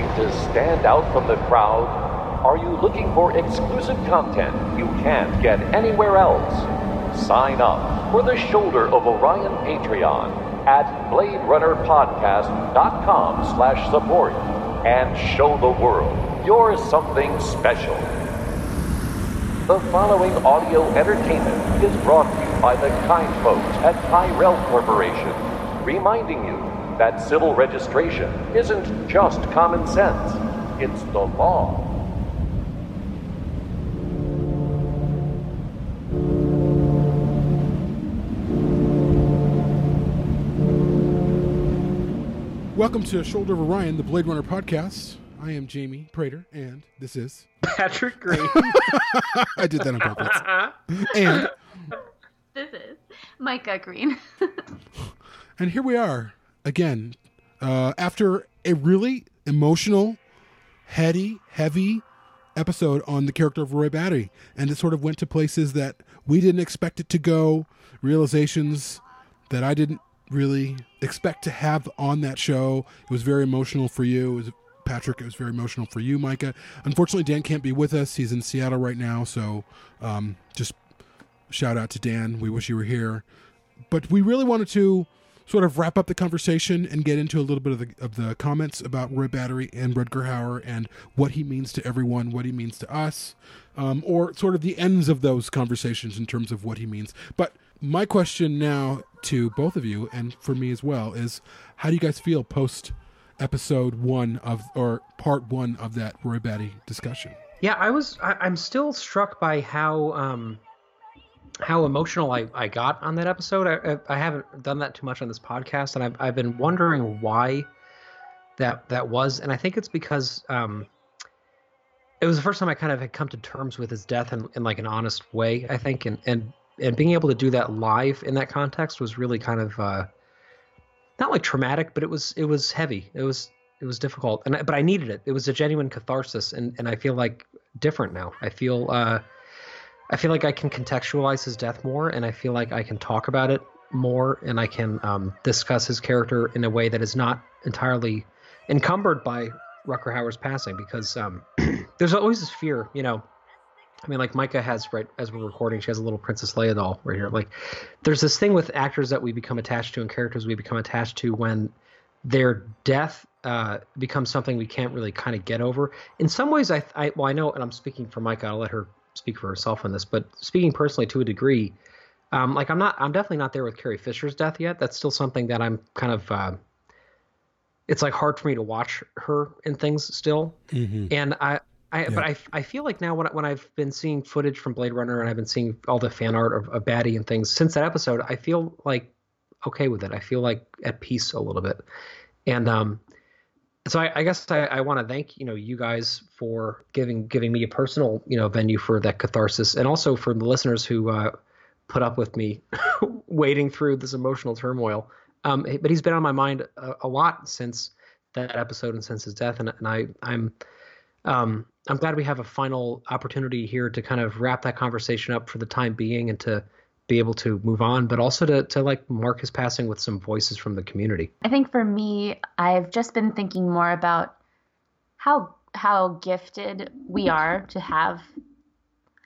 to stand out from the crowd? Are you looking for exclusive content you can't get anywhere else? Sign up for the Shoulder of Orion Patreon at BladeRunnerPodcast.com slash support and show the world you're something special. The following audio entertainment is brought to you by the kind folks at Tyrell Corporation, reminding you that civil registration isn't just common sense, it's the law. Welcome to Shoulder of Orion, the Blade Runner podcast. I am Jamie Prater, and this is Patrick Green. I did that on purpose. and This is Micah Green. and here we are again uh, after a really emotional, heady, heavy episode on the character of Roy Batty, and it sort of went to places that we didn't expect it to go, realizations that I didn't really expect to have on that show. It was very emotional for you. It was Patrick. It was very emotional for you, Micah. Unfortunately, Dan can't be with us. He's in Seattle right now, so um, just shout out to Dan. We wish you were here. But we really wanted to sort of wrap up the conversation and get into a little bit of the, of the comments about Roy Battery and Rutger Hauer and what he means to everyone, what he means to us, um, or sort of the ends of those conversations in terms of what he means. But my question now to both of you and for me as well is how do you guys feel post episode one of or part one of that Roy Batty discussion? yeah, I was. I, I'm still struck by how um, how emotional I, I got on that episode. I, I haven't done that too much on this podcast, and I've I've been wondering why that that was, and I think it's because um, it was the first time I kind of had come to terms with his death in, in like an honest way. I think, and and and being able to do that live in that context was really kind of uh, not like traumatic, but it was it was heavy. It was it was difficult, and but I needed it. It was a genuine catharsis, and and I feel like different now. I feel uh, I feel like I can contextualize his death more, and I feel like I can talk about it more, and I can um, discuss his character in a way that is not entirely encumbered by Rutger Hauer's passing, because um, there's always this fear, you know. I mean, like Micah has right as we're recording, she has a little Princess Leia doll right here. Like, there's this thing with actors that we become attached to and characters we become attached to when their death uh, becomes something we can't really kind of get over. In some ways, I, I well, I know, and I'm speaking for Micah. I'll let her speak for herself on this, but speaking personally to a degree, um, like I'm not, I'm definitely not there with Carrie Fisher's death yet. That's still something that I'm kind of. Uh, it's like hard for me to watch her in things still, and I. I, But I, I feel like now when, I- when I've been seeing footage from Blade Runner and I've been seeing all the fan art of, of Batty and things since that episode, I feel like okay with it. I feel like at peace a little bit. And um, so I, I guess I, I want to thank you know you guys for giving giving me a personal you know venue for that catharsis, and also for the listeners who uh, put up with me wading through this emotional turmoil. Um, but he's been on my mind a, a lot since that episode and since his death, and, and I I'm um, I'm glad we have a final opportunity here to kind of wrap that conversation up for the time being and to be able to move on, but also to to like mark his passing with some voices from the community. I think for me, I've just been thinking more about how how gifted we are to have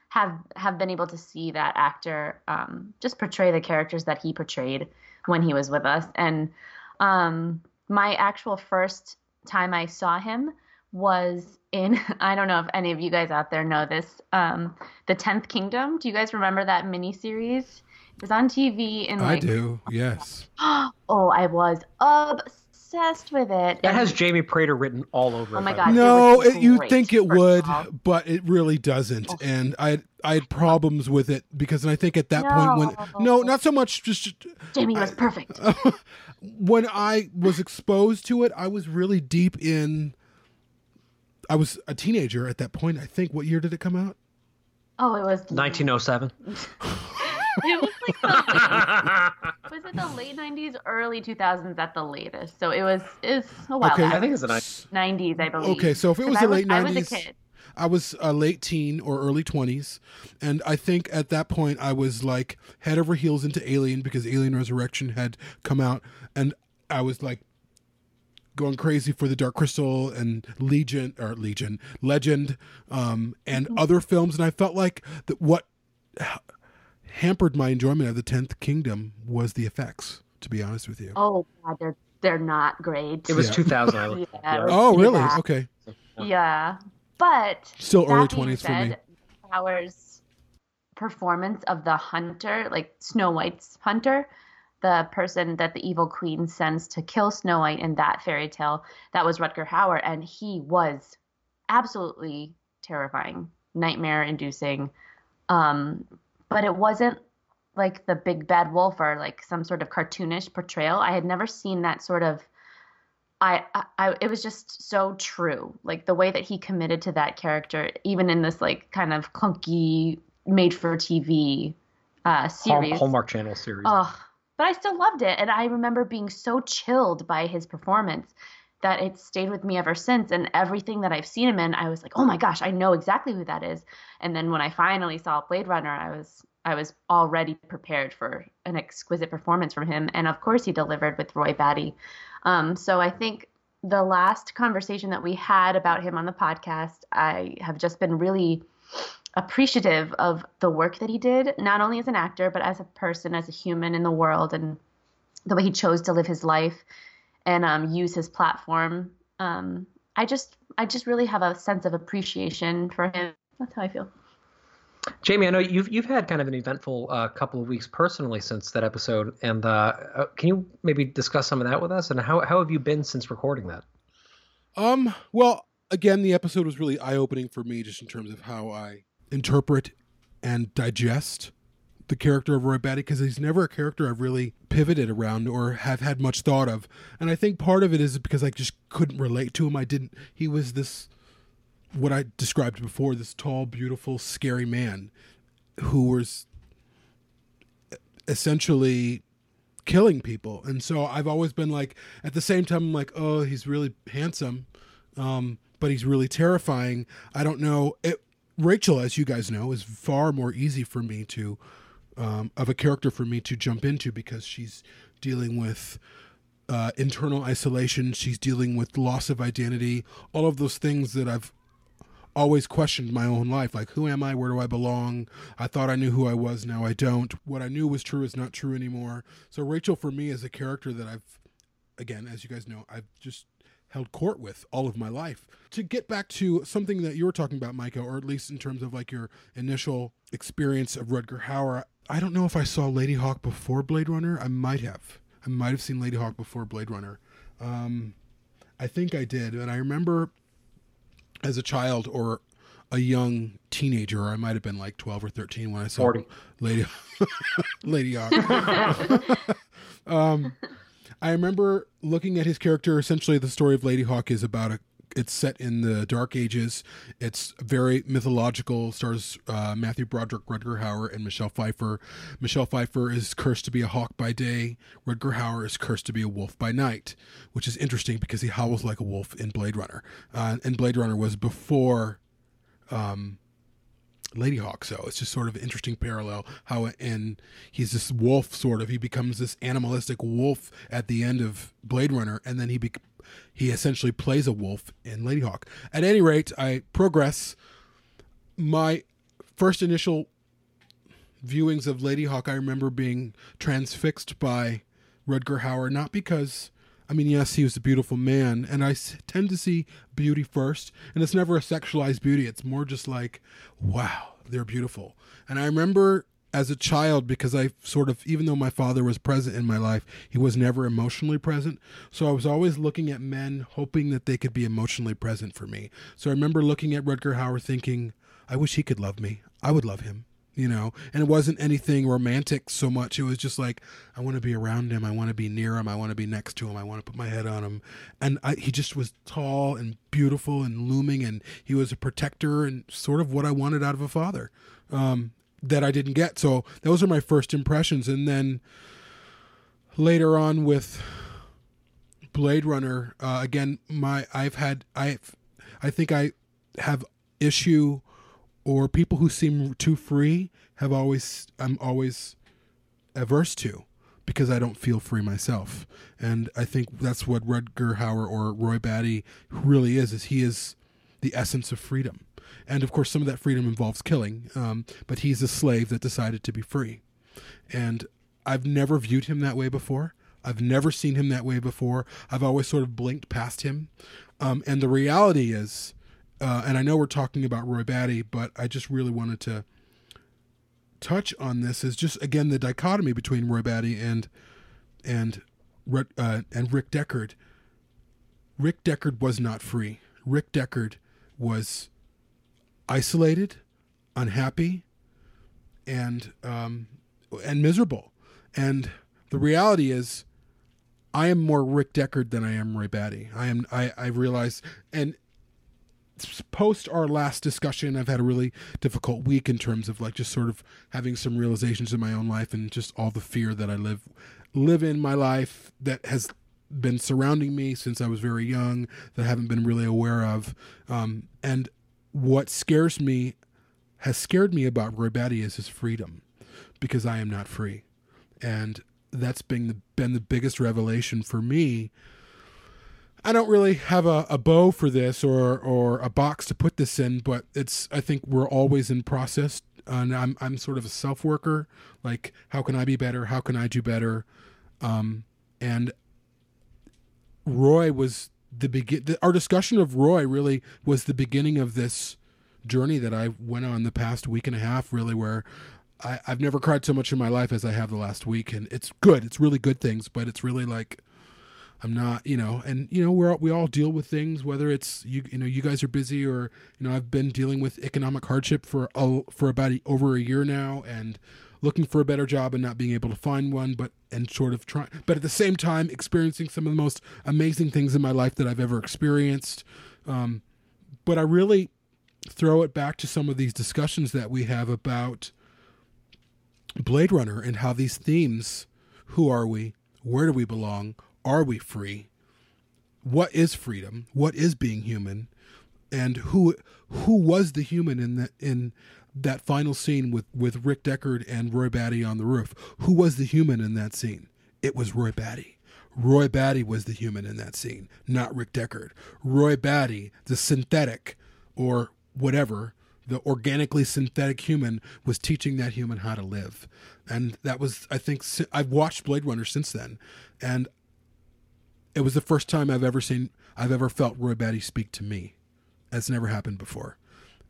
have have been able to see that actor um, just portray the characters that he portrayed when he was with us. And um, my actual first time I saw him was in I don't know if any of you guys out there know this um, the Tenth Kingdom. Do you guys remember that miniseries? It was on TV in I do, yes. oh I was obsessed with it. That And- has Jamie Prater written all over. It. Oh my by God. No, it, you think it would, but it really doesn't. Oh. And I I had problems with it because I think at that point when no, No. not so much just Jamie was perfect. when I was exposed to it, I was really deep in I was a teenager at that point. I think what year did it come out? Oh, it was 1907. It was like the, was it the late '90s, early 2000s at the latest? So it was it was a while Okay. back. I think it's a nice. '90s, I believe. Okay, so if it was I the late I was a kid. I was a late teen or early 20s. And I think at that point, I was like head over heels into Alien because Alien Resurrection had come out. And I was like going crazy for the Dark Crystal and Legion or Legion Legend um, and other films, and I felt like that what hampered my enjoyment of the Tenth Kingdom was the effects. To be honest with you. Oh God, they're they're not great. It was Yeah. 2000. Yeah, yeah. Oh, really? Yeah. Okay. Yeah, but Still early being twenties for me. said, Hauer's performance of the hunter, like Snow White's hunter, the person that the evil queen sends to kill Snow White in that fairy tale, that was Rutger Hauer, and he was absolutely terrifying, nightmare inducing. Um, but it wasn't like the big bad wolf or like some sort of cartoonish portrayal. I had never seen that sort of I, I, I it was just so true. Like the way that he committed to that character, even in this like kind of clunky made for TV uh series. Hallmark Channel series. Oh, but I still loved it. And I remember being so chilled by his performance that it stayed with me ever since. And everything that I've seen him in, I was like, oh my gosh, I know exactly who that is. And then when I finally saw Blade Runner, I was I was already prepared for an exquisite performance from him. And of course he delivered with Roy Batty. Um, so I think the last conversation that we had about him on the podcast, I have just been really appreciative of the work that he did, not only as an actor, but as a person, as a human in the world, and the way he chose to live his life and um, use his platform. Um, I just, I just really have a sense of appreciation for him. That's how I feel. Jamie, I know you've you've had kind of an eventful uh, couple of weeks personally since that episode, and uh, uh, can you maybe discuss some of that with us? And how how have you been since recording that? Um, well, again, the episode was really eye opening for me just in terms of how I interpret and digest the character of Roy Batty because he's never a character I've really pivoted around or have had much thought of. And I think part of it is because I just couldn't relate to him. I didn't, he was this, what I described before, this tall, beautiful, scary man who was essentially killing people. And so I've always been like, at the same time, I'm like, oh, he's really handsome, um, but he's really terrifying. I don't know. It, Rachel, as you guys know, is far more easy for me to, um, of a character for me to jump into because she's dealing with uh, internal isolation. She's dealing with loss of identity, all of those things that I've always questioned my own life. Like who am i? Where do i belong? I thought i knew who i was. Now i don't. What i knew was true is not true anymore. So rachel for me is a character that i've again as you guys know i've just held court with all of my life to get back to something that you were talking about micah or at least in terms of like your initial experience of rutger hauer i don't know if i saw ladyhawke before blade runner i might have i might have seen ladyhawke before blade runner um, i think i did and i remember as a child or a young teenager, or I might have been like 12 or 13 when I saw 40. Lady Ladyhawke. um, I remember looking at his character. Essentially, the story of Ladyhawke is about a. It's set in the Dark Ages. It's very mythological. Stars uh, Matthew Broderick, Rutger Hauer, and Michelle Pfeiffer. Michelle Pfeiffer is cursed to be a hawk by day. Rutger Hauer is cursed to be a wolf by night, which is interesting because he howls like a wolf in Blade Runner. Uh, and Blade Runner was before um, Ladyhawke. So it's just sort of interesting parallel how and he's this wolf sort of he becomes this animalistic wolf at the end of Blade Runner and then he be, he essentially plays a wolf in Ladyhawke. At any rate, I progress my first initial viewings of Ladyhawke I remember being transfixed by Rutger Hauer not because I mean, yes, he was a beautiful man, and I tend to see beauty first, and it's never a sexualized beauty. It's more just like, wow, they're beautiful. And I remember as a child, because I sort of, even though my father was present in my life, he was never emotionally present. So I was always looking at men, hoping that they could be emotionally present for me. So I remember looking at Rutger Hauer thinking, I wish he could love me. I would love him you know? And it wasn't anything romantic so much. It was just like i want to be around him. I want to be near him. I want to be next to him. I want to put my head on him. And I, he just was tall and beautiful and looming and he was a protector and sort of what i wanted out of a father um, that i didn't get. So those are my first impressions. And then later on with blade runner uh, again my i've had i i think i have issue or people who seem too free have always I'm always averse to because I don't feel free myself. And I think that's what Rutger Hauer or Roy Batty really is, is he is the essence of freedom. And of course, some of that freedom involves killing, um, but he's a slave that decided to be free. And I've never viewed him that way before. I've never seen him that way before. I've always sort of blinked past him. Um, and the reality is, uh, and I know we're talking about Roy Batty, but I just really wanted to touch on this is just again the dichotomy between Roy Batty and and uh, and Rick Deckard. Rick Deckard was not free. Rick Deckard was isolated, unhappy, and um, and miserable. And the reality is, I am more Rick Deckard than I am Roy Batty. I am. I I realize and post our last discussion, I've had a really difficult week in terms of like just sort of having some realizations in my own life and just all the fear that I live live in my life that has been surrounding me since I was very young that I haven't been really aware of. Um, and what scares me has scared me about Roy Batty is his freedom because I am not free. And that's been the, been the biggest revelation for me I don't really have a, a bow for this or or a box to put this in, but it's I think we're always in process, and I'm I'm sort of a self worker. Like, how can I be better? How can I do better? Um, and Roy was the begin. Our discussion of Roy really was the beginning of this journey that I went on the past week and a half. Really, where I, I've never cried so much in my life as I have the last week, and it's good. It's really good things, but it's really like I'm not, you know, and you know, we're we all deal with things. Whether it's you, you know, you guys are busy, or you know, I've been dealing with economic hardship for a, for about a, over a year now, and looking for a better job and not being able to find one, but and sort of trying, but at the same time, experiencing some of the most amazing things in my life that I've ever experienced. Um, but I really throw it back to some of these discussions that we have about Blade Runner and how these themes, who are we, where do we belong, are we free? What is freedom? What is being human? And who who was the human in that in that final scene with with Rick Deckard and Roy Batty on the roof? Who was the human in that scene? It was Roy Batty. Roy Batty was the human in that scene, not Rick Deckard. Roy Batty, the synthetic or whatever, the organically synthetic human was teaching that human how to live. And that was, I think, I've watched Blade Runner since then. And it was the first time I've ever seen I've ever felt Roy Batty speak to me. That's never happened before,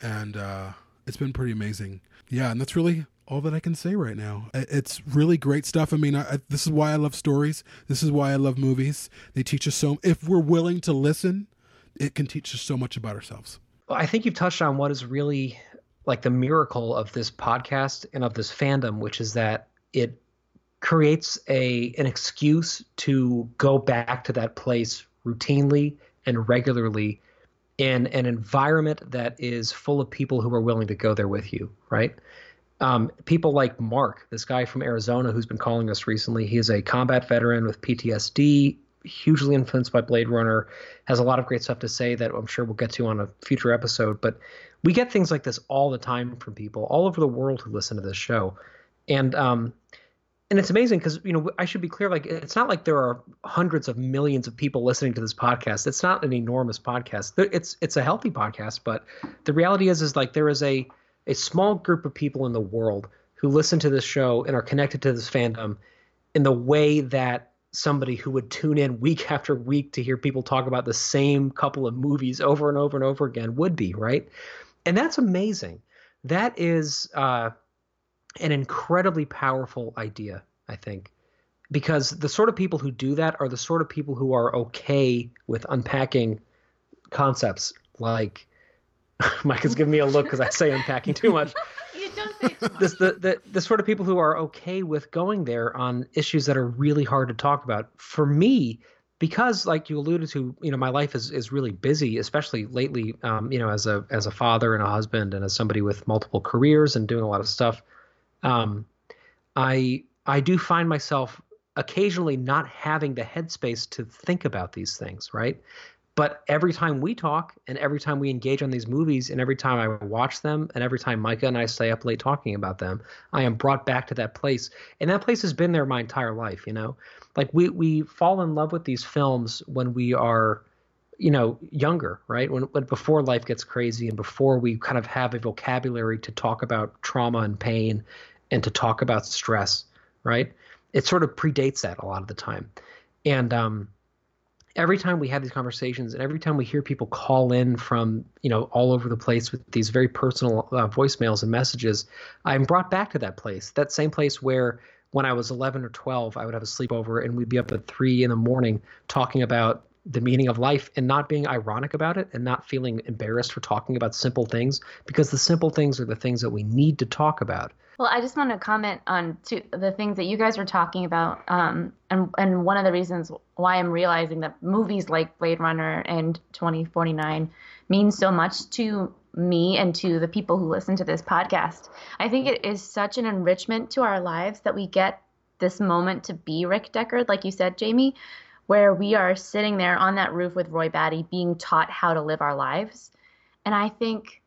and uh, it's been pretty amazing. Yeah, and that's really all that I can say right now. It's really great stuff. I mean, I, this is why I love stories. This is why I love movies. They teach us so. If we're willing to listen, it can teach us so much about ourselves. Well, I think you've touched on what is really like the miracle of this podcast and of this fandom, which is that it creates a an excuse to go back to that place routinely and regularly in an environment that is full of people who are willing to go there with you, right? Um, people like Mark, this guy from Arizona who's been calling us recently. He is a combat veteran with PTSD, hugely influenced by Blade Runner, has a lot of great stuff to say that I'm sure we'll get to on a future episode. But we get things like this all the time from people all over the world who listen to this show. And um, and it's amazing because you know I should be clear. Like it's not like there are hundreds of millions of people listening to this podcast. It's not an enormous podcast. It's it's a healthy podcast, but the reality is is like there is a a small group of people in the world who listen to this show and are connected to this fandom in the way that somebody who would tune in week after week to hear people talk about the same couple of movies over and over and over again would be right, and that's amazing. That is. Uh, an incredibly powerful idea, I think, because the sort of people who do that are the sort of people who are okay with unpacking concepts like Mike is giving me a look because I say unpacking too much. you don't say too much. This, the, the, the sort of people who are okay with going there on issues that are really hard to talk about. For me, because like you alluded to, you know, my life is, is really busy, especially lately, um, you know, as a as a father and a husband and as somebody with multiple careers and doing a lot of stuff um, I I do find myself occasionally not having the headspace to think about these things, right? But every time we talk and every time we engage on these movies and every time I watch them and every time Micah and I stay up late talking about them, I am brought back to that place. And that place has been there my entire life, you know? Like we we fall in love with these films when we are you know younger right? When, before life gets crazy and before we kind of have a vocabulary to talk about trauma and pain and to talk about stress right? It sort of predates that a lot of the time. And um, every time we have these conversations and every time we hear people call in from you know all over the place with these very personal uh, voicemails and messages i'm brought back to that place that same place where when i was 11 or 12 i would have a sleepover and we'd be up at 3 in the morning talking about the meaning of life and not being ironic about it and not feeling embarrassed for talking about simple things because the simple things are the things that we need to talk about. Well, I just want to comment on two, the things that you guys were talking about, um, and and one of the reasons why I'm realizing that movies like Blade Runner and 2049 mean so much to me and to the people who listen to this podcast. I think it is such an enrichment to our lives that we get this moment to be Rick Deckard, like you said, Jamie, where we are sitting there on that roof with Roy Batty being taught how to live our lives. And I think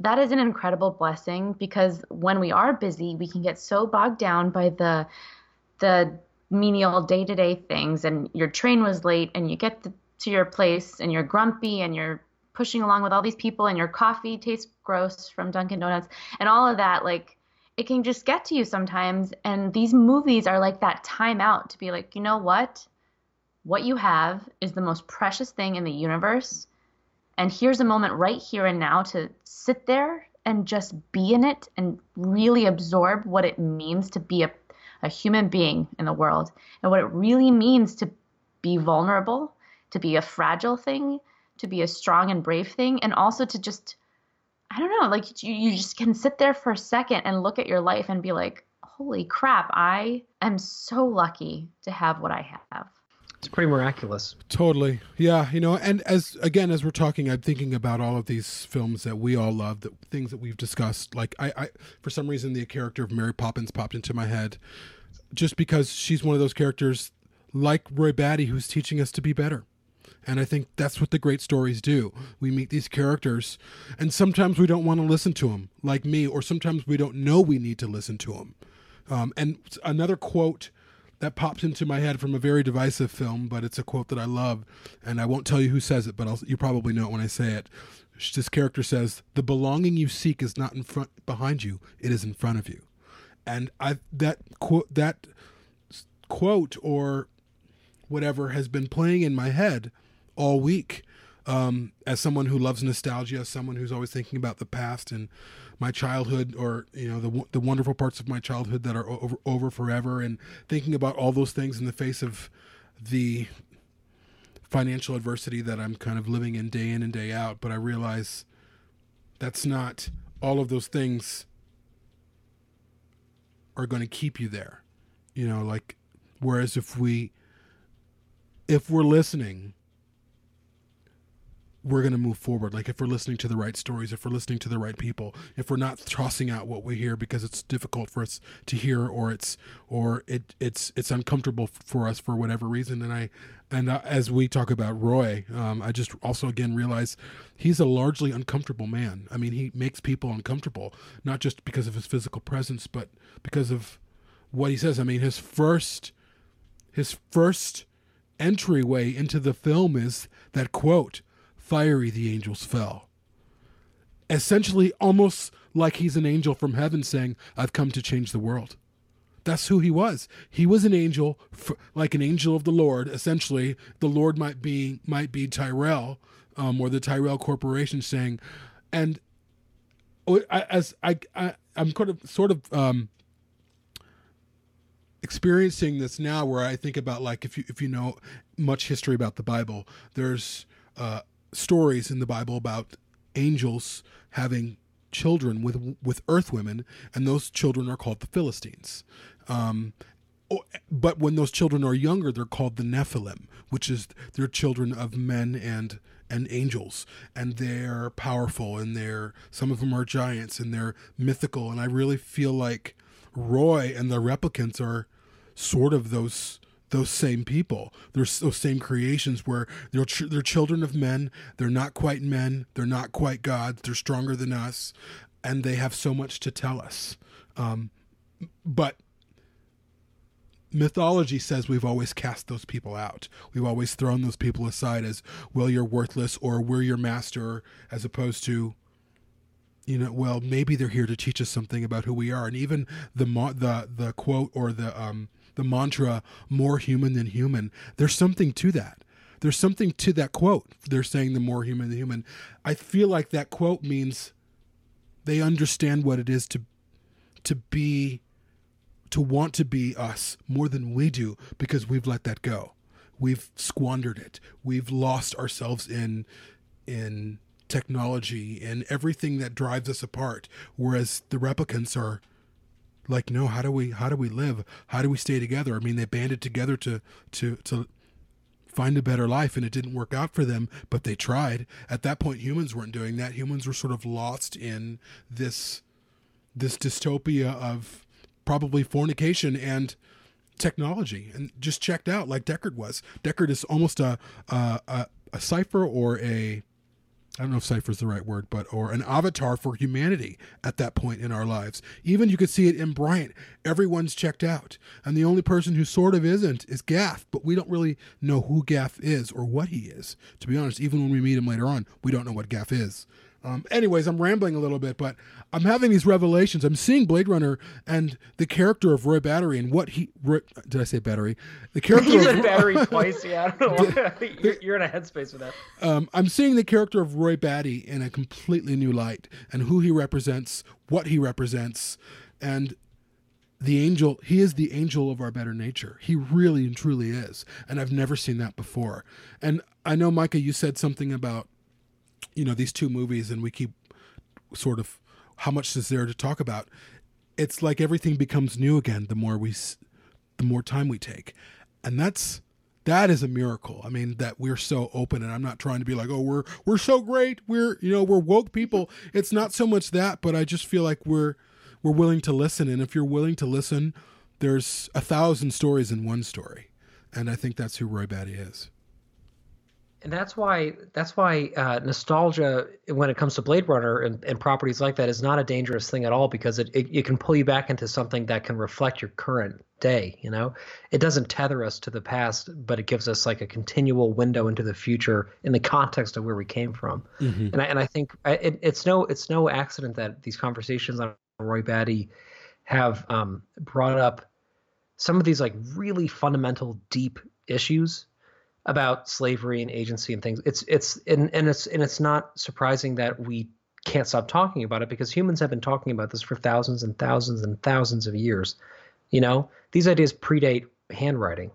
that is an incredible blessing because when we are busy, we can get so bogged down by the the menial day-to-day things and your train was late and you get to, to your place and you're grumpy and you're pushing along with all these people and your coffee tastes gross from Dunkin Donuts and all of that like it can just get to you sometimes and these movies are like that time out to be like you know what what you have is the most precious thing in the universe. And here's a moment right here and now to sit there and just be in it and really absorb what it means to be a, a human being in the world and what it really means to be vulnerable, to be a fragile thing, to be a strong and brave thing, and also to just, I don't know, like you, you just can sit there for a second and look at your life and be like, holy crap, I am so lucky to have what I have. It's pretty miraculous. Totally. Yeah, you know, and as again as we're talking, I'm thinking about all of these films that we all love, that things that we've discussed. Like I, I for some reason the character of Mary Poppins popped into my head just because she's one of those characters like Roy Batty who's teaching us to be better. And I think that's what the great stories do. We meet these characters, and sometimes we don't want to listen to them, like me, or sometimes we don't know we need to listen to them. Um, and another quote that pops into my head from a very divisive film, but it's a quote that I love, and I won't tell you who says it, but I'll, you probably know it when I say it. This character says, "The belonging you seek is not in front behind you; it is in front of you." And I that quote that quote or whatever has been playing in my head all week. Um, as someone who loves nostalgia, as someone who's always thinking about the past and my childhood or you know the the wonderful parts of my childhood that are over over forever and thinking about all those things in the face of the financial adversity that I'm kind of living in day in and day out but I realize that's not all of those things are going to keep you there you know like whereas if we if we're listening we're going to move forward. Like if we're listening to the right stories, if we're listening to the right people, if we're not tossing out what we hear because it's difficult for us to hear or it's or it it's it's uncomfortable for us for whatever reason. And I and as we talk about Roy, um, I just also again realize he's a largely uncomfortable man. I mean, he makes people uncomfortable not just because of his physical presence, but because of what he says. I mean, his first his first entryway into the film is that quote fiery the angels fell. Essentially, almost like he's an angel from heaven saying, I've come to change the world. That's who he was. He was an angel, like an angel of the Lord. Essentially, the Lord might be might be Tyrell, um, or the Tyrell Corporation, saying, and as I, I I'm kind of sort of um, experiencing this now, where I think about like if you if you know much history about the Bible, there's uh, stories in the Bible about angels having children with with earth women, and those children are called the Philistines. Um, but when those children are younger, they're called the Nephilim, which is they're children of men and and angels, and they're powerful, and they're some of them are giants, and they're mythical. And I really feel like Roy and the replicants are sort of those those same people. They're those same creations where they're ch- they're children of men. They're not quite men. They're not quite gods. They're stronger than us, and they have so much to tell us. Um, but mythology says we've always cast those people out. We've always thrown those people aside as well. You're worthless, or we're your master, as opposed to you know, well, maybe they're here to teach us something about who we are. And even the the the quote or the um, the mantra more human than human. There's something to that. There's something to that quote. They're saying the more human than human. I feel like that quote means they understand what it is to to be to want to be us more than we do because we've let that go. We've squandered it. We've lost ourselves in in technology and everything that drives us apart whereas the replicants are like no how do we how do we live? How do we stay together? I mean they banded together to to to find a better life and it didn't work out for them but they tried. At that point humans weren't doing that. Humans were sort of lost in this this dystopia of probably fornication and technology and just checked out like deckard was. Deckard is almost a a, a, a cipher or a I don't know if cipher is the right word, but or an avatar for humanity at that point in our lives. Even you could see it in Bryant. Everyone's checked out, and the only person who sort of isn't is Gaff. But we don't really know who Gaff is or what he is. To be honest, even when we meet him later on, we don't know what Gaff is. Um, anyways, I'm rambling a little bit, but I'm having these revelations. I'm seeing Blade Runner and the character of Roy Battery and what he Roy, did I say Battery? The character you said of, Battery twice. Yeah, I don't know. you're, you're, in a headspace with that. Um, I'm seeing the character of Roy Batty in a completely new light and who he represents, what he represents, and the angel. He is the angel of our better nature. He really and truly is, and I've never seen that before. And I know, Micah, you said something about you know these two movies and we keep sort of how much is there to talk about? It's like everything becomes new again the more we the more time we take. And that's that is a miracle. I mean that we're so open and i'm not trying to be like oh we're we're so great. We're you know we're woke people. It's not so much that but i just feel like we're we're willing to listen. And if you're willing to listen there's a thousand stories in one story. And i think that's who roy batty is and that's why that's why uh, nostalgia when it comes to blade runner and, and, properties like that is not a dangerous thing at all because it, it, it, can pull you back into something that can reflect your current day you know it doesn't tether us to the past but it gives us like a continual window into the future in the context of where we came from mm-hmm. and, I, and i think it, it's no it's no accident that these conversations on roy batty have um, brought up some of these like really fundamental deep issues about slavery and agency and things. It's it's and, and it's and it's not surprising that we can't stop talking about it because humans have been talking about this for thousands and thousands and thousands of years. You know, these ideas predate handwriting.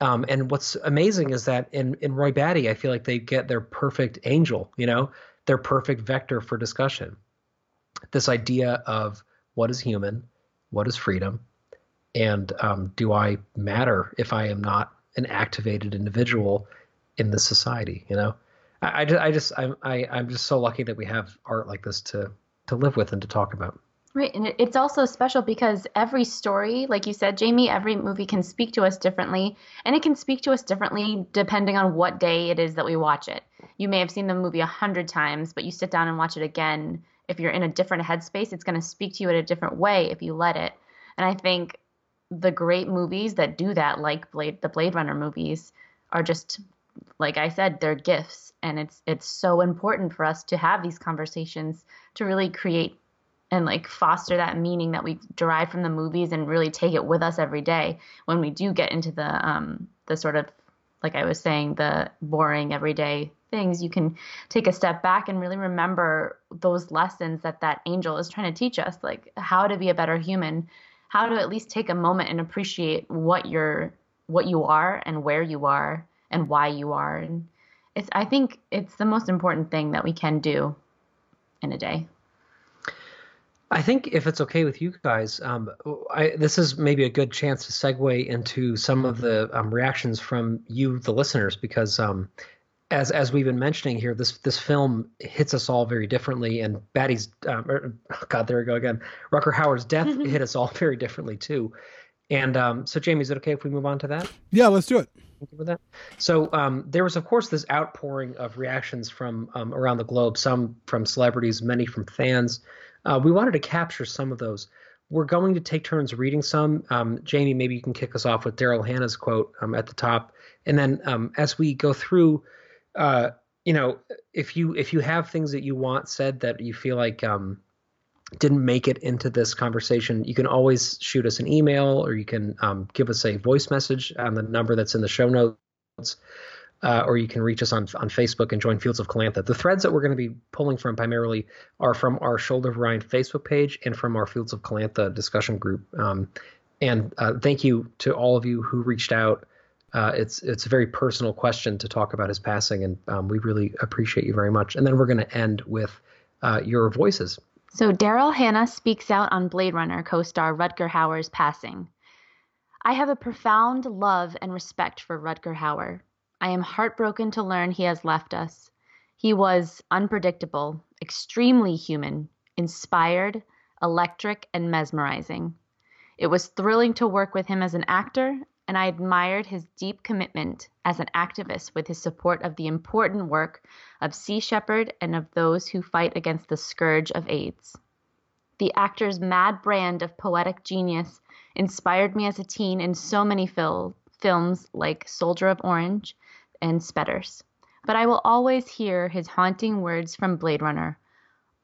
Um, and what's amazing is that in in Roy Batty, I feel like they get their perfect angel. You know, their perfect vector for discussion. This idea of what is human, what is freedom, and um, do I matter if I am not an activated individual in the society. You know, I, I, I just I'm I, I'm just so lucky that we have art like this to to live with and to talk about. Right, and it's also special because every story, like you said, Jamie, every movie can speak to us differently, and it can speak to us differently depending on what day it is that we watch it. You may have seen the movie a hundred times, but you sit down and watch it again. If you're in a different headspace, it's going to speak to you in a different way if you let it. And I think the great movies that do that, like Blade, the Blade Runner movies, are just like I said, they're gifts, and it's it's so important for us to have these conversations to really create and like foster that meaning that we derive from the movies and really take it with us every day when we do get into the um the sort of like I was saying the boring everyday things. You can take a step back and really remember those lessons that that angel is trying to teach us like how to be a better human how to at least take a moment and appreciate what you're what you are and where you are and why you are. And it's i think it's the most important thing that we can do in a day. I think if it's okay with you guys, um, I, this is maybe a good chance to segue into some of the um, reactions from you, the listeners, because um, as as we've been mentioning here, this this film hits us all very differently, and Batty's um, er, God, there we go again. Rutger Hauer's death hit us all very differently too, And um, so, Jamie, is it okay if we move on to that? Yeah, let's do it. With that, so um, there was, of course, this outpouring of reactions from um, around the globe. Some from celebrities, many from fans. Uh, we wanted to capture some of those. We're going to take turns reading some. Um, Jamie, maybe you can kick us off with Daryl Hannah's quote um, at the top, and then um, as we go through, uh, you know, if you if you have things that you want said that you feel like um, didn't make it into this conversation, you can always shoot us an email or you can um, give us a voice message on the number that's in the show notes. Uh, or you can reach us on on Facebook and join Fields of Calantha. The threads that we're going to be pulling from primarily are from our Shoulder of Facebook page and from our Fields of Calantha discussion group. Um, and uh, thank you to all of you who reached out. Uh, it's it's a very personal question to talk about his passing, and um, we really appreciate you very much. And then we're going to end with uh, your voices. So Daryl Hannah speaks out on Blade Runner co-star Rutger Hauer's passing. I have a profound love and respect for Rutger Hauer. I am heartbroken to learn he has left us. He was unpredictable, extremely human, inspired, electric, and mesmerizing. It was thrilling to work with him as an actor, and I admired his deep commitment as an activist with his support of the important work of Sea Shepherd and of those who fight against the scourge of AIDS. The actor's mad brand of poetic genius inspired me as a teen in so many fil- films like Soldier of Orange and Spetters. But I will always hear his haunting words from Blade Runner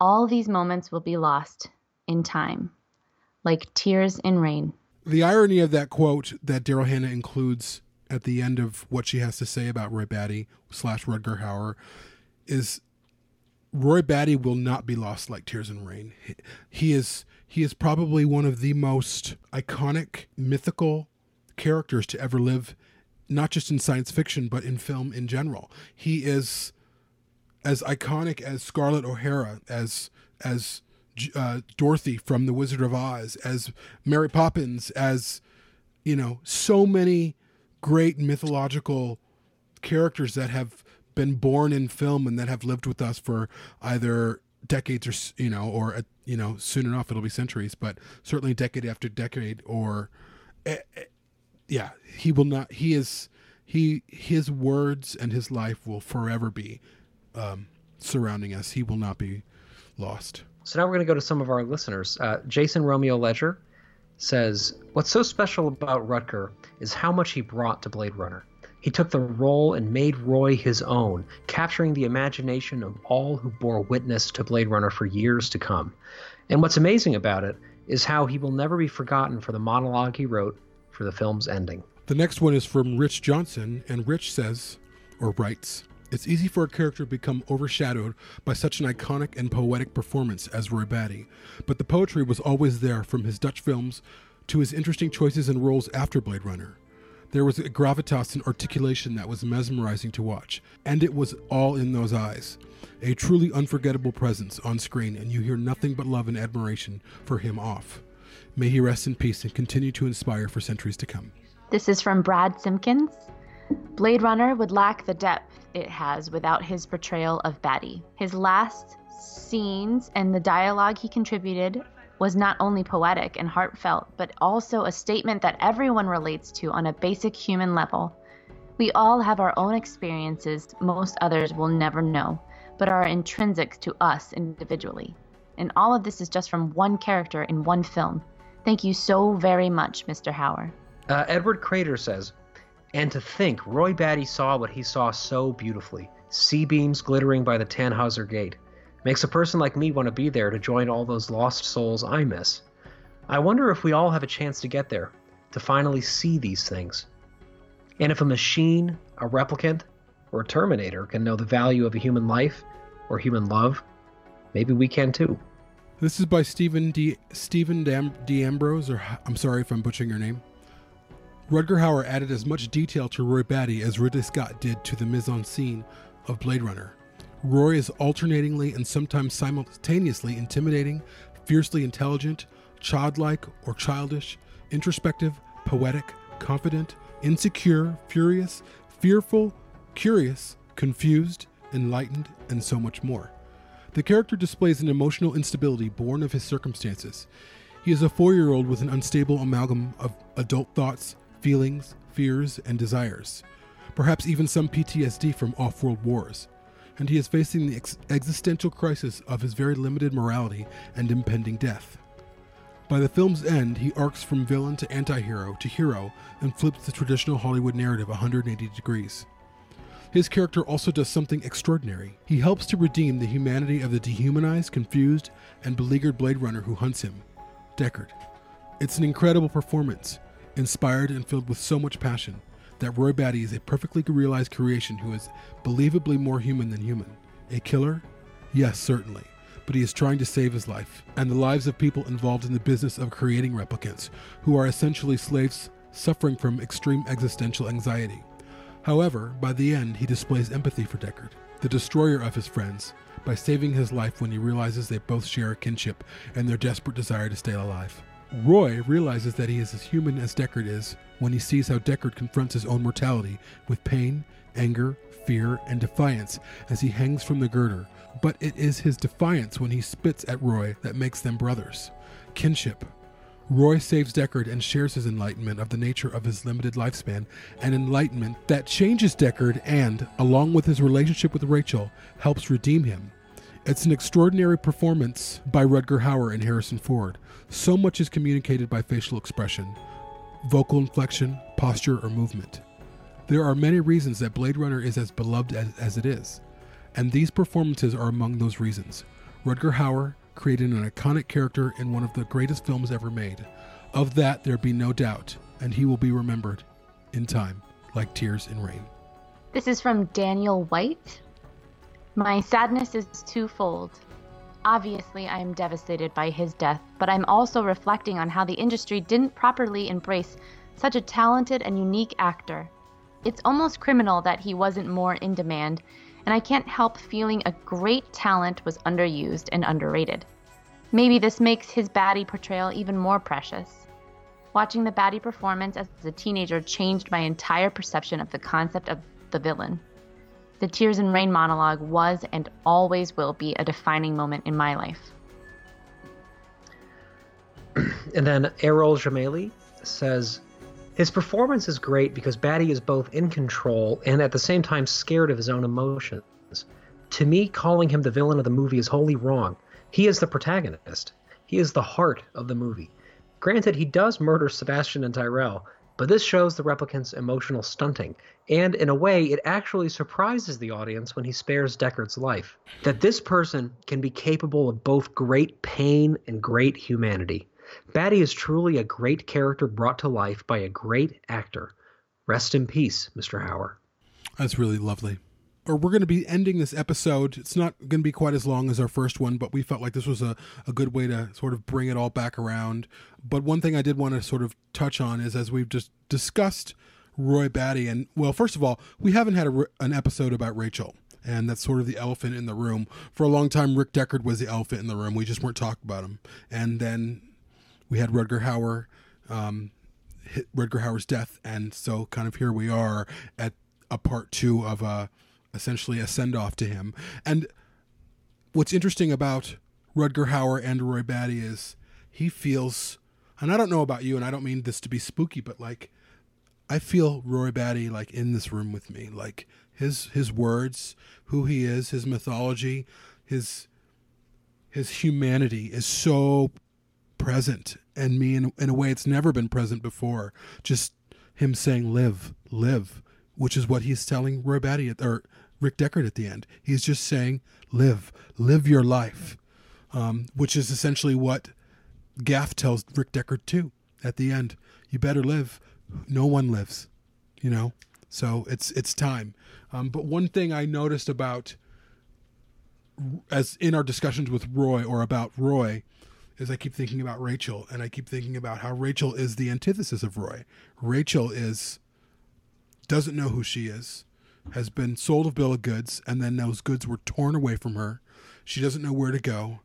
All these moments will be lost in time, like tears in rain the irony of that quote that Daryl Hannah includes at the end of what she has to say about Roy Batty slash Rutger Hauer is Roy Batty will not be lost like tears in rain. He, he is he is probably one of the most iconic mythical characters to ever live, not just in science fiction but in film in general. He is as iconic as Scarlett O'Hara, as as uh, Dorothy from The Wizard of Oz, as Mary Poppins, as you know, so many great mythological characters that have been born in film and that have lived with us for either decades or you know, or uh, you know, soon enough it'll be centuries, but certainly decade after decade, or uh, yeah, he will not. He is he his words and his life will forever be um, surrounding us. He will not be lost. So now we're going to go to some of our listeners. Uh, Jason Romeo Ledger says, What's so special about Rutger is how much he brought to Blade Runner. He took the role and made Roy his own, capturing the imagination of all who bore witness to Blade Runner for years to come. And what's amazing about it is how he will never be forgotten for the monologue he wrote for the film's ending. The next one is from Rich Johnson, and Rich says, or writes, it's easy for a character to become overshadowed by such an iconic and poetic performance as Roy Batty, but the poetry was always there from his Dutch films to his interesting choices and roles after Blade Runner. There was a gravitas and articulation that was mesmerizing to watch, and it was all in those eyes. A truly unforgettable presence on screen, and you hear nothing but love and admiration for him off. May he rest in peace and continue to inspire for centuries to come. This is from Brad Simpkins. Blade Runner would lack the depth it has without his portrayal of Batty. His last scenes and the dialogue he contributed was not only poetic and heartfelt, but also a statement that everyone relates to on a basic human level. We all have our own experiences most others will never know, but are intrinsic to us individually. And all of this is just from one character in one film. Thank you so very much, Mr. Hauer. Uh, Edward Crater says, and to think Roy Batty saw what he saw so beautifully C-beams glittering by the Tannhauser Gate. Makes a person like me want to be there to join all those lost souls I miss. I wonder if we all have a chance to get there, to finally see these things. And if a machine, a replicant, or a Terminator can know the value of a human life or human love, maybe we can too. This is by Stephen D. Stephen Dam- D'Ambrose, or I'm sorry if I'm butchering your name. Rutger Hauer added as much detail to Roy Batty as Ridley Scott did to the mise en scene of Blade Runner. Roy is alternatingly and sometimes simultaneously intimidating, fiercely intelligent, childlike or childish, introspective, poetic, confident, insecure, furious, fearful, curious, confused, enlightened, and so much more. The character displays an emotional instability born of his circumstances. He is a four year old with an unstable amalgam of adult thoughts, feelings, fears, and desires, perhaps even some PTSD from off world wars, and he is facing the ex- existential crisis of his very limited morality and impending death. By the film's end, he arcs from villain to anti hero to hero and flips the traditional Hollywood narrative 180 degrees. His character also does something extraordinary. He helps to redeem the humanity of the dehumanized, confused, and beleaguered Blade Runner who hunts him, Deckard. It's an incredible performance, inspired and filled with so much passion, that Roy Batty is a perfectly realized creation who is believably more human than human. A killer? Yes, certainly. But he is trying to save his life, and the lives of people involved in the business of creating replicants, who are essentially slaves suffering from extreme existential anxiety. However, by the end, he displays empathy for Deckard, the destroyer of his friends, by saving his life when he realizes they both share a kinship and their desperate desire to stay alive. Roy realizes that he is as human as Deckard is when he sees how Deckard confronts his own mortality with pain, anger, fear, and defiance as he hangs from the girder. But it is his defiance when he spits at Roy that makes them brothers. Kinship. Roy saves Deckard and shares his enlightenment of the nature of his limited lifespan, an enlightenment that changes Deckard and, along with his relationship with Rachel, helps redeem him. It's an extraordinary performance by Rutger Hauer and Harrison Ford. So much is communicated by facial expression, vocal inflection, posture, or movement. There are many reasons that Blade Runner is as beloved as, as it is, and these performances are among those reasons. Rutger Hauer created an iconic character in one of the greatest films ever made. Of that, there be no doubt, and he will be remembered in time, like tears in rain. This is from Daniel White. My sadness is twofold. Obviously, I am devastated by his death, but I'm also reflecting on how the industry didn't properly embrace such a talented and unique actor. It's almost criminal that he wasn't more in demand, and I can't help feeling a great talent was underused and underrated. Maybe this makes his baddie portrayal even more precious. Watching the baddie performance as a teenager changed my entire perception of the concept of the villain. The Tears and Rain monologue was and always will be a defining moment in my life. And then Errol Jamali says, his performance is great because Batty is both in control and at the same time scared of his own emotions. To me, calling him the villain of the movie is wholly wrong. He is the protagonist. He is the heart of the movie. Granted, he does murder Sebastian and Tyrell, but this shows the replicant's emotional stunting, and in a way, it actually surprises the audience when he spares Deckard's life. That this person can be capable of both great pain and great humanity. Batty is truly a great character brought to life by a great actor. Rest in peace, Mr. Hauer. That's really lovely. Or we're going to be ending this episode. It's not going to be quite as long as our first one, but we felt like this was a, a good way to sort of bring it all back around. But one thing I did want to sort of touch on is as we've just discussed Roy Batty, and well, first of all, we haven't had a, an episode about Rachel and that's sort of the elephant in the room. For a long time, Rick Deckard was the elephant in the room. We just weren't talking about him. And then we had Rutger Hauer, um, Rutger Hauer's death, and so kind of here we are at a part two of a essentially a send off to him. And what's interesting about Rutger Hauer and Roy Batty is he feels, and I don't know about you, and I don't mean this to be spooky, but like I feel Roy Batty like in this room with me, like his his words, who he is, his mythology, his his humanity is so present and me in, in a way it's never been present before. Just him saying live, live, which is what he's telling Roy Batty at, or Rick Deckard at the end. He's just saying live, live your life, um, which is essentially what Gaff tells Rick Deckard too at the end. You better live. No one lives, you know. So it's it's time. Um, but one thing I noticed about as in our discussions with Roy or about Roy is I keep thinking about Rachel and I keep thinking about how Rachel is the antithesis of Roy. Rachel is doesn't know who she is, has been sold a bill of goods, and then those goods were torn away from her. She doesn't know where to go.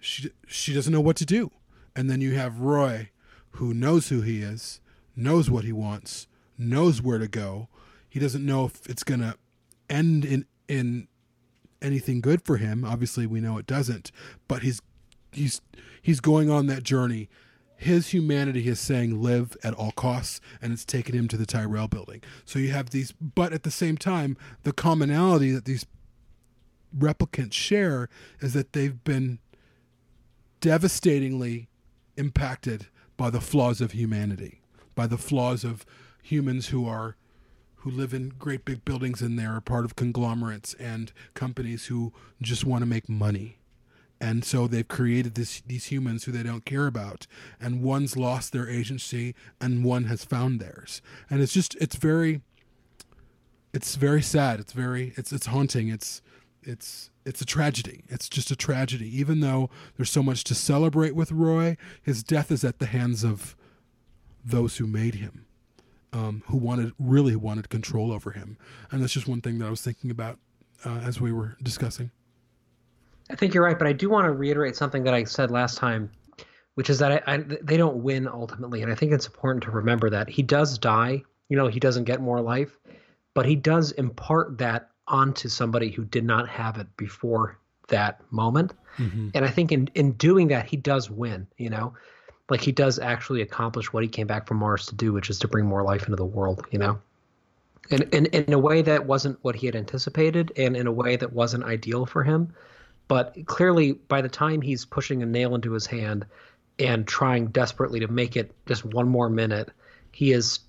She she doesn't know what to do. And then you have Roy, who knows who he is, knows what he wants, knows where to go. He doesn't know if it's gonna end in in anything good for him. Obviously, we know it doesn't, but he's he's he's going on that journey. His humanity is saying live at all costs, and it's taken him to the Tyrell building. So you have these, but at the same time, the commonality that these replicants share is that they've been devastatingly impacted by the flaws of humanity, by the flaws of humans who are who live in great big buildings and they're part of conglomerates and companies who just want to make money. And so they've created this, these humans who they don't care about, and one's lost their agency, and one has found theirs. And it's just, it's very, it's very sad. It's very, it's, it's haunting. It's, it's, it's a tragedy. It's just a tragedy. Even though there's so much to celebrate with Roy, his death is at the hands of those who made him um, who wanted really wanted control over him, and that's just one thing that I was thinking about uh, as we were discussing. I think you're right, but I do want to reiterate something that I said last time, which is that I, I, they don't win ultimately, and I think it's important to remember that he does die. You know, he doesn't get more life, but he does impart that onto somebody who did not have it before that moment. Mm-hmm. And I think in in doing that, he does win. You know, like he does actually accomplish what he came back from Mars to do, which is to bring more life into the world, you know? And, and, and in a way that wasn't what he had anticipated and in a way that wasn't ideal for him. But clearly, by the time he's pushing a nail into his hand and trying desperately to make it just one more minute, he is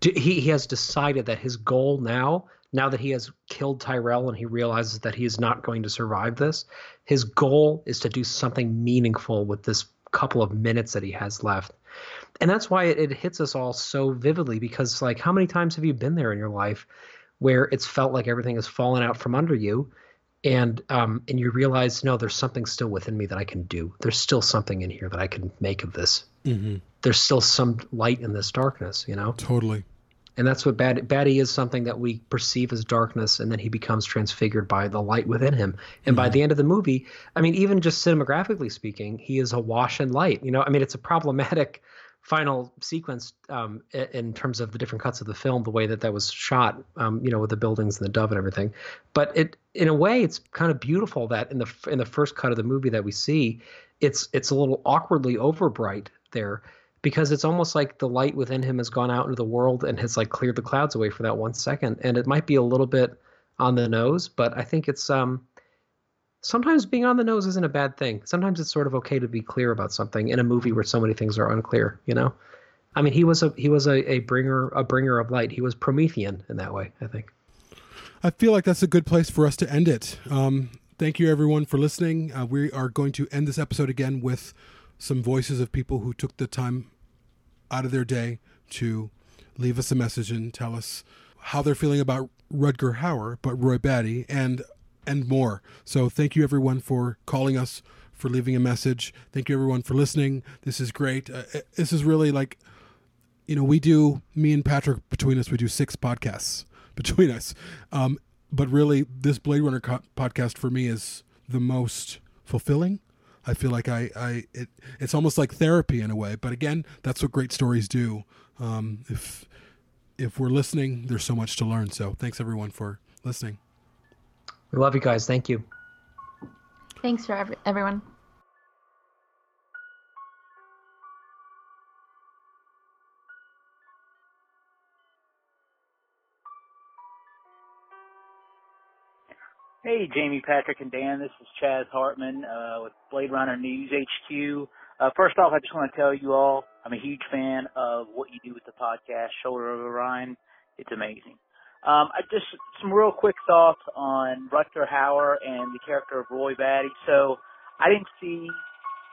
he, he has decided that his goal now, now that he has killed Tyrell and he realizes that he is not going to survive this, his goal is to do something meaningful with this couple of minutes that he has left. And that's why it, it hits us all so vividly because, like, how many times have you been there in your life where it's felt like everything has fallen out from under you? And um, and you realize no there's something still within me that i can do there's still something in here that i can make of this mm-hmm. there's still some light in this darkness you know totally and that's what bad Batty is something that we perceive as darkness, and then he becomes transfigured by the light within him. And mm-hmm. by the end of the movie, I mean, even just cinematographically speaking, he is a wash in light. You know, I mean, it's a problematic final sequence um, in terms of the different cuts of the film, the way that that was shot, um, you know, with the buildings and the dove and everything. But it, in a way, it's kind of beautiful that in the in the first cut of the movie that we see, it's it's a little awkwardly overbright there because it's almost like the light within him has gone out into the world and has like cleared the clouds away for that one second and it might be a little bit on the nose but i think it's um sometimes being on the nose isn't a bad thing. Sometimes it's sort of okay to be clear about something in a movie where so many things are unclear you know? I mean he was a he was a, a bringer a bringer of light. He was promethean in that way i think. I feel like that's a good place for us to end it. Um thank you everyone for listening. Uh, we are going to end this episode again with some voices of people who took the time out of their day to leave us a message and tell us how they're feeling about Rutger Hauer, but Roy Batty, and and more. So thank you everyone for calling us, for leaving a message. Thank you everyone for listening. This is great. Uh, this is really like, you know, we do me and Patrick between us, we do six podcasts between us. Um, but really, this Blade Runner co- podcast for me is the most fulfilling I feel like I, I it, it's almost like therapy in a way. But again, that's what great stories do. Um, if if we're listening, there's so much to learn. So thanks everyone for listening. We love you guys. Thank you. Thanks for every, everyone. Hey, Jamie, Patrick, and Dan. This is Chaz Hartman uh, with Blade Runner News HQ. Uh, first off, I just want to tell you all I'm a huge fan of what you do with the podcast, Shoulder of Orion. It's amazing. Um, I just some real quick thoughts on Rutger Hauer and the character of Roy Batty. So I didn't see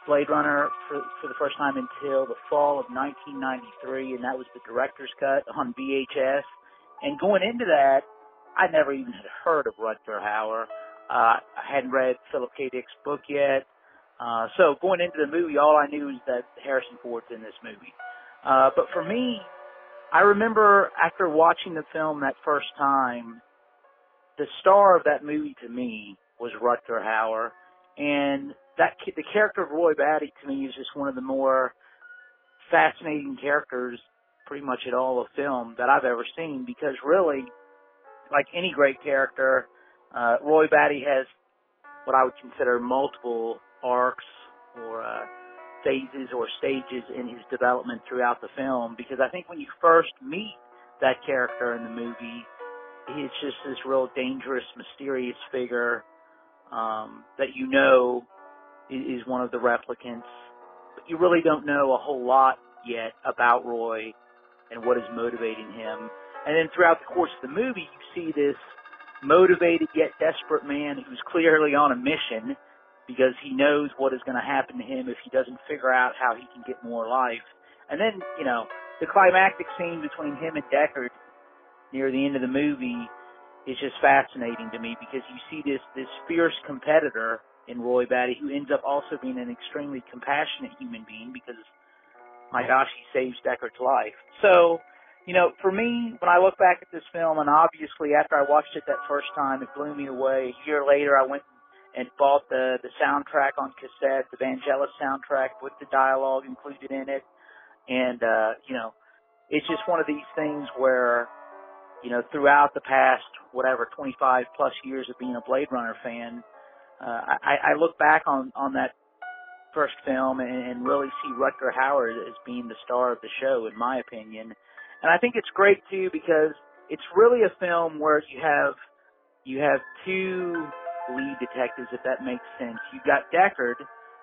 Blade Runner for, for the first time until the fall of 1993, and that was the director's cut on VHS. And going into that, I never even had heard of Rutger Hauer. Uh, I hadn't read Philip K. Dick's book yet. Uh, so going into the movie, all I knew was that Harrison Ford's in this movie. Uh, but for me, I remember after watching the film that first time, the star of that movie to me was Rutger Hauer, and that the character of Roy Batty to me is just one of the more fascinating characters, pretty much in all of film that I've ever seen. Because really, like any great character, uh, Roy Batty has what I would consider multiple arcs or uh, phases or stages in his development throughout the film. Because I think when you first meet that character in the movie, he's just this real dangerous, mysterious figure um, that you know is, one of the replicants, but you really don't know a whole lot yet about Roy and what is motivating him. And then throughout the course of the movie, you see this motivated yet desperate man who's clearly on a mission because he knows what is going to happen to him if he doesn't figure out how he can get more life. And then, you know, the climactic scene between him and Deckard near the end of the movie is just fascinating to me because you see this this fierce competitor in Roy Batty who ends up also being an extremely compassionate human being because my gosh, he saves Deckard's life. So, you know, for me, when I look back at this film, and obviously after I watched it that first time, it blew me away. A year later, I went and bought the the soundtrack on cassette, the Vangelis soundtrack with the dialogue included in it, and uh, you know, it's just one of these things where, you know, throughout the past whatever 25 plus years of being a Blade Runner fan, uh, I, I look back on on that first film and, and really see Rutger Hauer as being the star of the show, in my opinion. And I think it's great too because it's really a film where you have you have two lead detectives, if that makes sense. You've got Deckard,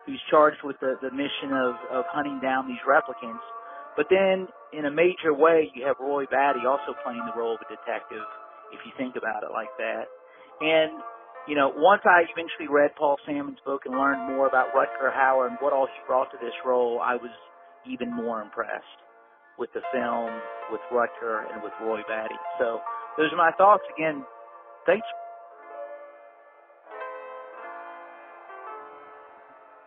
who's charged with the, the mission of, of hunting down these replicants. But then, in a major way, you have Roy Batty also playing the role of a detective, if you think about it like that. And you know, once I eventually read Paul Sammon's book and learned more about Rutger Hauer and what all he brought to this role, I was even more impressed with the film, with Rutger, and with Roy Batty. So those are my thoughts. Again, thanks.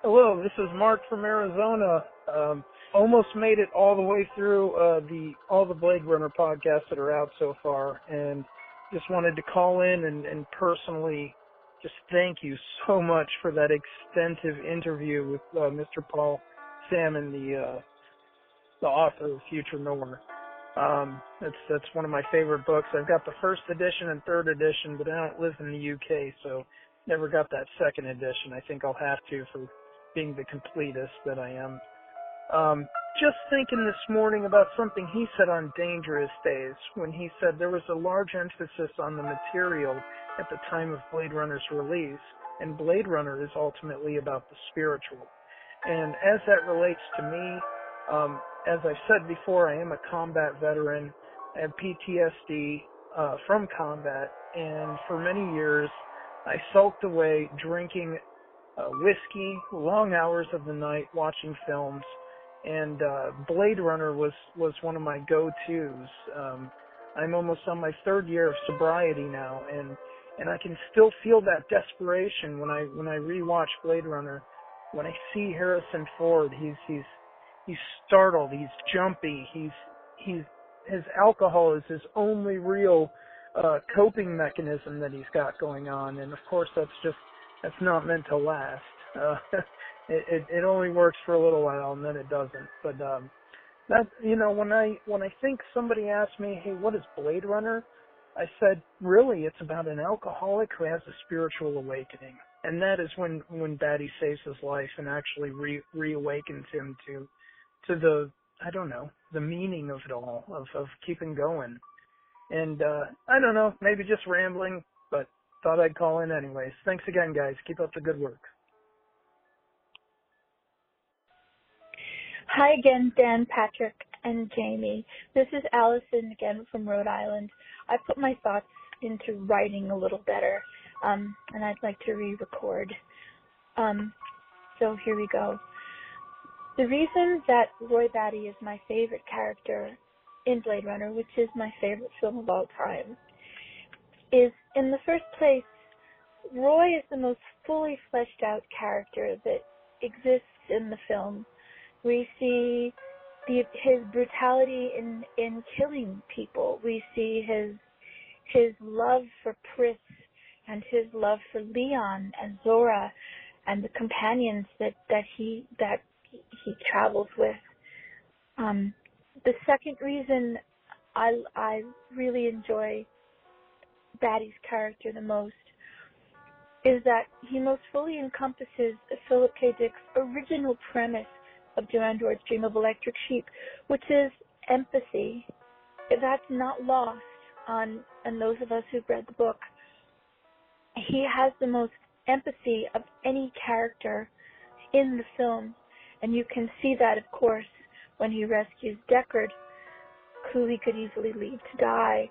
Hello, this is Mark from Arizona. Um, almost made it all the way through uh, the all the Blade Runner podcasts that are out so far, and just wanted to call in and, and personally just thank you so much for that extensive interview with uh, Mr. Paul Sammon, the uh, the author of Future Noir. Um, that's that's one of my favorite books. I've got the first edition and third edition, but I don't live in the UK, so never got that second edition. I think I'll have to for being the completist that I am. Um, just thinking this morning about something he said on Dangerous Days when he said there was a large emphasis on the material at the time of Blade Runner's release, and Blade Runner is ultimately about the spiritual. And as that relates to me, um, as I said before, I am a combat veteran. Have PTSD uh, from combat, and for many years, I sulked away drinking uh, whiskey, long hours of the night, watching films, and uh, Blade Runner was was one of my go-tos. Um, I'm almost on my third year of sobriety now, and and I can still feel that desperation when I when I rewatch Blade Runner. When I see Harrison Ford, he's he's he's startled, he's jumpy, he's he's his alcohol is his only real uh coping mechanism that he's got going on, and of course that's just that's not meant to last. Uh, it, it it only works for a little while and then it doesn't. But um, that you know when I when I think somebody asks me, hey, what is Blade Runner? I said, really, it's about an alcoholic who has a spiritual awakening, and that is when when Batty saves his life and actually re- reawakens him to to the I don't know the meaning of it all of of keeping going. And uh I don't know, maybe just rambling, thought I'd call in anyways. Thanks again, guys. Keep up the good work. Hi again, Dan, Patrick, and Jamie. This is Allison again from Rhode Island. I put my thoughts into writing a little better, um, and I'd like to re-record. Um, so here we go. The reason that Roy Batty is my favorite character in Blade Runner, which is my favorite film of all time, is in the first place, Roy is the most fully fleshed out character that exists in the film. We see the, his brutality in in killing people. We see his his love for Pris and his love for Leon and Zhora and the companions that that he that he travels with. Um, the second reason I I really enjoy Batty's character the most is that he most fully encompasses Philip K. Dick's original premise of Do Androids Dream of Electric Sheep, which is empathy. That's not lost on, on those of us who've read the book. He has the most empathy of any character in the film, and you can see that, of course, when he rescues Deckard, who he could easily leave to die.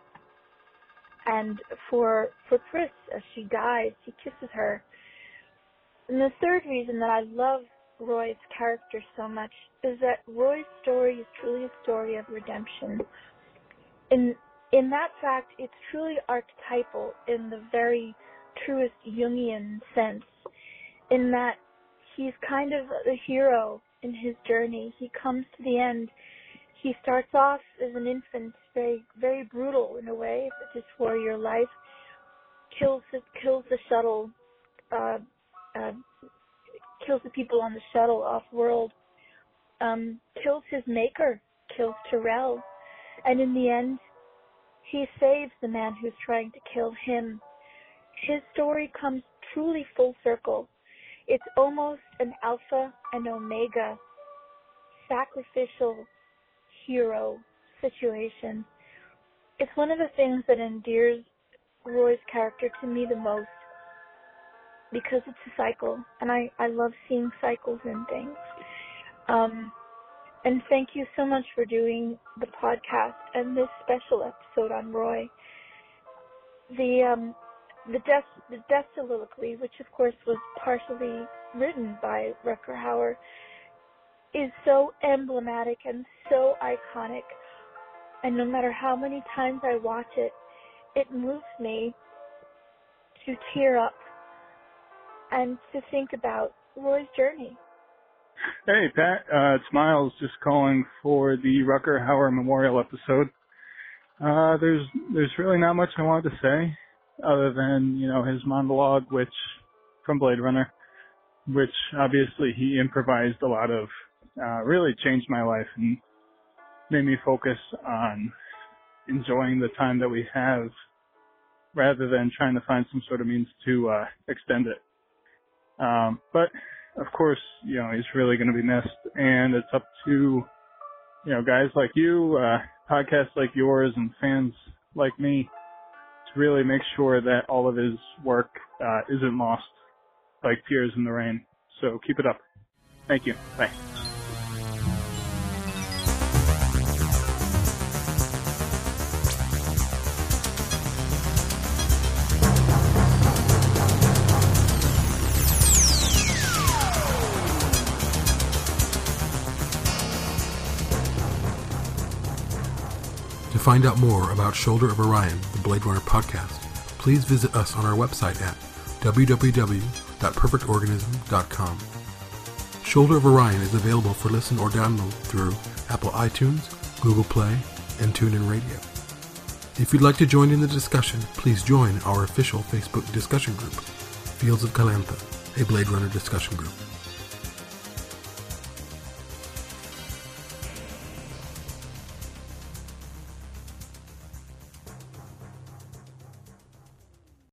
And for for Pris, as she dies, he kisses her. And the third reason that I love Roy's character so much is that Roy's story is truly a story of redemption. In in that fact, it's truly archetypal in the very truest Jungian sense, in that he's kind of a hero in his journey. He comes to the end. He starts off as an infant, very very brutal in a way, just for your life. Kills kills the shuttle, uh, uh, kills the people on the shuttle off world. Um, kills his maker, kills Tyrell, and in the end, he saves the man who's trying to kill him. His story comes truly full circle. It's almost an alpha and omega sacrificial hero situation. It's one of the things that endears Roy's character to me the most because it's a cycle and I, I love seeing cycles in things. Um, and thank you so much for doing the podcast and this special episode on Roy. The um, the death the death soliloquy, which of course was partially written by Rutger Hauer, is so emblematic and so iconic. And no matter how many times I watch it, it moves me to tear up and to think about Roy's journey. Hey, Pat. Uh, it's Miles just calling for the Rutger Hauer Memorial episode. Uh, there's there's really not much I wanted to say other than you know his monologue, which from Blade Runner, which obviously he improvised a lot of, uh, really changed my life and made me focus on enjoying the time that we have rather than trying to find some sort of means to uh, extend it. Um, but of course, you know, he's really going to be missed and it's up to, you know, guys like you, uh, podcasts like yours and fans like me to really make sure that all of his work, uh, isn't lost like tears in the rain. So keep it up. Thank you. Bye. Find out more about Shoulder of Orion, the Blade Runner podcast, please visit us on our website at www.perfectorganism.com. Shoulder of Orion is available for listen or download through Apple iTunes, Google Play, and TuneIn Radio. If you'd like to join in the discussion, please join our official Facebook discussion group, Fields of Calantha, a Blade Runner discussion group.